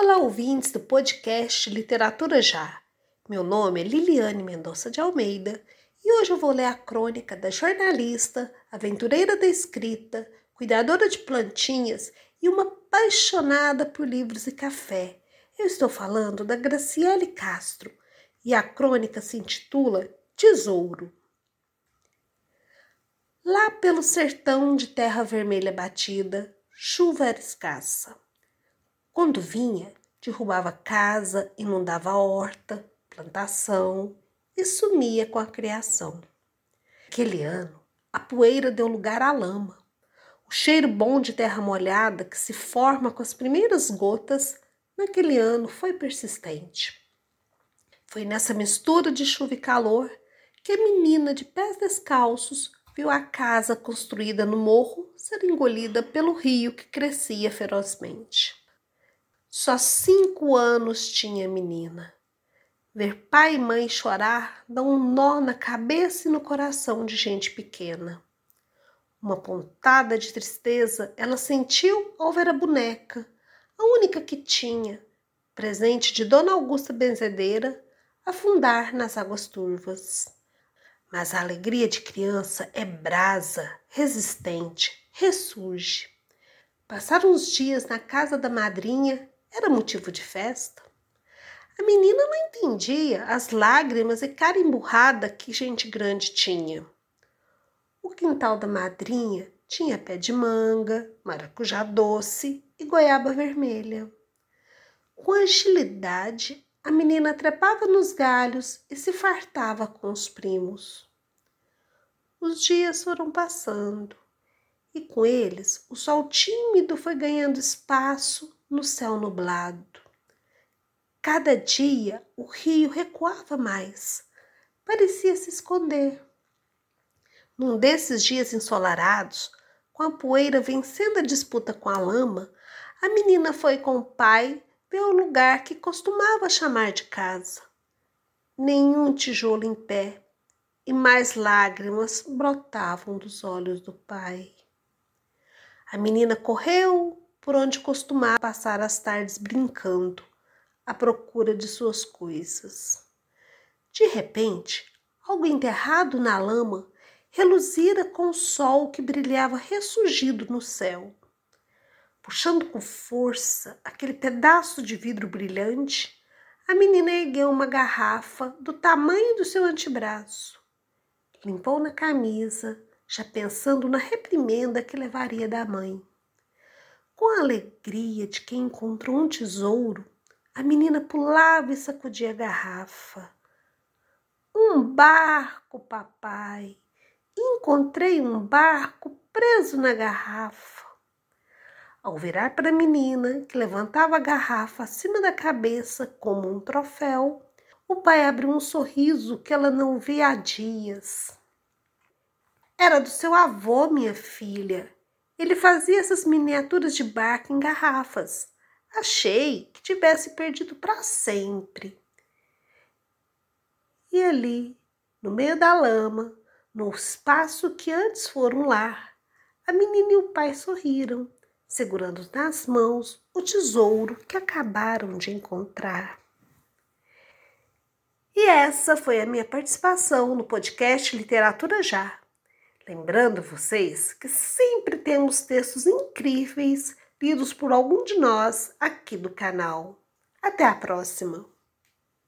Olá, ouvintes do podcast Literatura Já. Meu nome é Liliane Mendonça de Almeida e hoje eu vou ler a crônica da jornalista, aventureira da escrita, cuidadora de plantinhas e uma apaixonada por livros e café. Eu estou falando da Graciele Castro e a crônica se intitula Tesouro. Lá pelo sertão de terra vermelha batida, chuva era escassa. Quando vinha, derrubava casa, inundava horta, plantação e sumia com a criação. Aquele ano, a poeira deu lugar à lama. O cheiro bom de terra molhada que se forma com as primeiras gotas, naquele ano foi persistente. Foi nessa mistura de chuva e calor que a menina de pés descalços viu a casa construída no morro ser engolida pelo rio que crescia ferozmente. Só cinco anos tinha a menina. Ver pai e mãe chorar dá um nó na cabeça e no coração de gente pequena. Uma pontada de tristeza ela sentiu ao ver a boneca, a única que tinha, presente de Dona Augusta Benzedeira, afundar nas águas turvas. Mas a alegria de criança é brasa, resistente, ressurge. Passar uns dias na casa da madrinha era motivo de festa. A menina não entendia as lágrimas e cara emburrada que gente grande tinha. O quintal da madrinha tinha pé de manga, maracujá doce e goiaba vermelha. Com agilidade, a menina trepava nos galhos e se fartava com os primos. Os dias foram passando e com eles o sol tímido foi ganhando espaço no céu nublado. Cada dia o rio recuava mais, parecia se esconder. Num desses dias ensolarados, com a poeira vencendo a disputa com a lama, a menina foi com o pai ver o lugar que costumava chamar de casa. Nenhum tijolo em pé, e mais lágrimas brotavam dos olhos do pai. A menina correu por onde costumava passar as tardes brincando, à procura de suas coisas. De repente, algo enterrado na lama reluzira com o sol que brilhava ressurgido no céu. Puxando com força aquele pedaço de vidro brilhante, a menina ergueu uma garrafa do tamanho do seu antebraço. Limpou na camisa, já pensando na reprimenda que levaria da mãe. Com a alegria de quem encontrou um tesouro, a menina pulava e sacudia a garrafa. Um barco, papai! Encontrei um barco preso na garrafa. Ao virar para a menina, que levantava a garrafa acima da cabeça como um troféu, o pai abriu um sorriso que ela não via há dias. Era do seu avô, minha filha, ele fazia essas miniaturas de barco em garrafas. Achei que tivesse perdido para sempre. E ali, no meio da lama, no espaço que antes fora um lar, a menina e o pai sorriram, segurando nas mãos o tesouro que acabaram de encontrar. E essa foi a minha participação no podcast Literatura Já. Lembrando vocês que sempre temos textos incríveis lidos por algum de nós aqui do canal. Até a próxima!